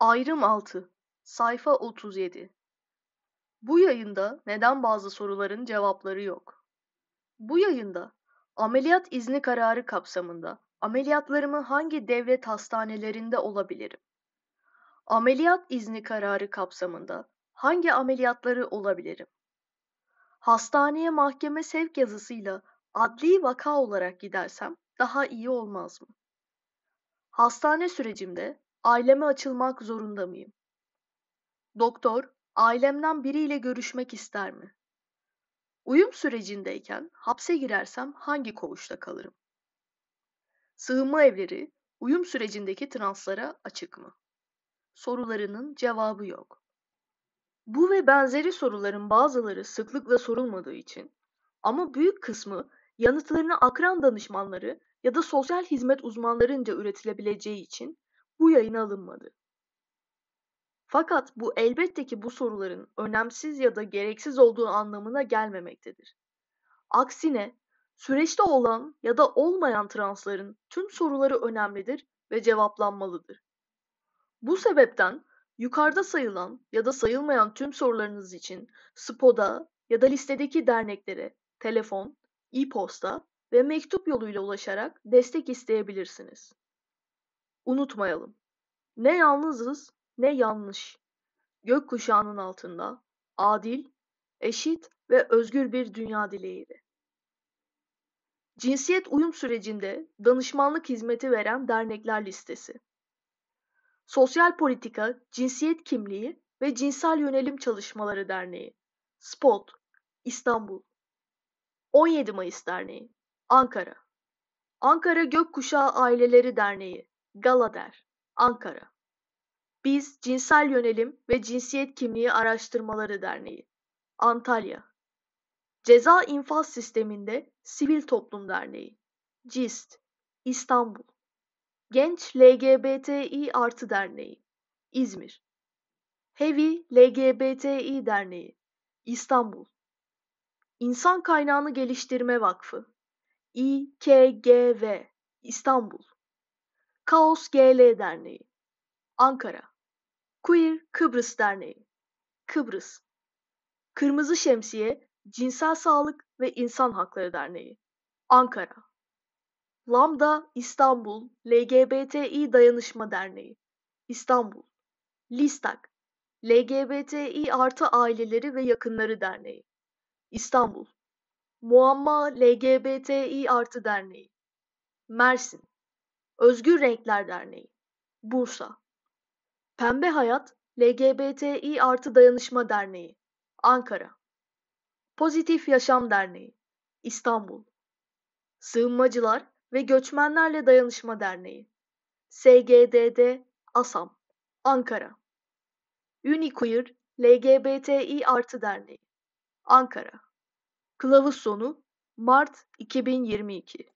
Ayrım 6 Sayfa 37 Bu yayında neden bazı soruların cevapları yok? Bu yayında ameliyat izni kararı kapsamında ameliyatlarımı hangi devlet hastanelerinde olabilirim? Ameliyat izni kararı kapsamında hangi ameliyatları olabilirim? Hastaneye mahkeme sevk yazısıyla adli vaka olarak gidersem daha iyi olmaz mı? Hastane sürecimde aileme açılmak zorunda mıyım? Doktor, ailemden biriyle görüşmek ister mi? Uyum sürecindeyken hapse girersem hangi koğuşta kalırım? Sığınma evleri uyum sürecindeki translara açık mı? Sorularının cevabı yok. Bu ve benzeri soruların bazıları sıklıkla sorulmadığı için ama büyük kısmı yanıtlarını akran danışmanları ya da sosyal hizmet uzmanlarınca üretilebileceği için bu yayına alınmadı. Fakat bu elbette ki bu soruların önemsiz ya da gereksiz olduğu anlamına gelmemektedir. Aksine süreçte olan ya da olmayan transların tüm soruları önemlidir ve cevaplanmalıdır. Bu sebepten yukarıda sayılan ya da sayılmayan tüm sorularınız için SPO'da ya da listedeki derneklere telefon, e-posta ve mektup yoluyla ulaşarak destek isteyebilirsiniz. Unutmayalım. Ne yalnızız ne yanlış. Gökkuşağının altında adil, eşit ve özgür bir dünya dileğiyle. Cinsiyet uyum sürecinde danışmanlık hizmeti veren dernekler listesi. Sosyal Politika, Cinsiyet Kimliği ve Cinsel Yönelim Çalışmaları Derneği. SPOT, İstanbul. 17 Mayıs Derneği, Ankara. Ankara Gökkuşağı Aileleri Derneği, Galader, Ankara. Biz Cinsel Yönelim ve Cinsiyet Kimliği Araştırmaları Derneği, Antalya. Ceza İnfaz Sisteminde Sivil Toplum Derneği, CİST, İstanbul. Genç LGBTİ Artı Derneği, İzmir. Hevi LGBTİ Derneği, İstanbul. İnsan Kaynağını Geliştirme Vakfı, İKGV, İstanbul. Kaos GL Derneği, Ankara. Queer Kıbrıs Derneği, Kıbrıs. Kırmızı Şemsiye Cinsel Sağlık ve İnsan Hakları Derneği, Ankara. Lambda İstanbul LGBTİ Dayanışma Derneği, İstanbul. Listak LGBTİ artı aileleri ve yakınları derneği, İstanbul. Muamma LGBTİ artı derneği, Mersin. Özgür Renkler Derneği, Bursa. Pembe Hayat LGBTİ artı dayanışma derneği, Ankara. Pozitif Yaşam Derneği, İstanbul. Sığınmacılar ve Göçmenlerle Dayanışma Derneği, SGDD, Asam, Ankara. Uniqueer LGBTİ artı derneği, Ankara. Kılavuz sonu Mart 2022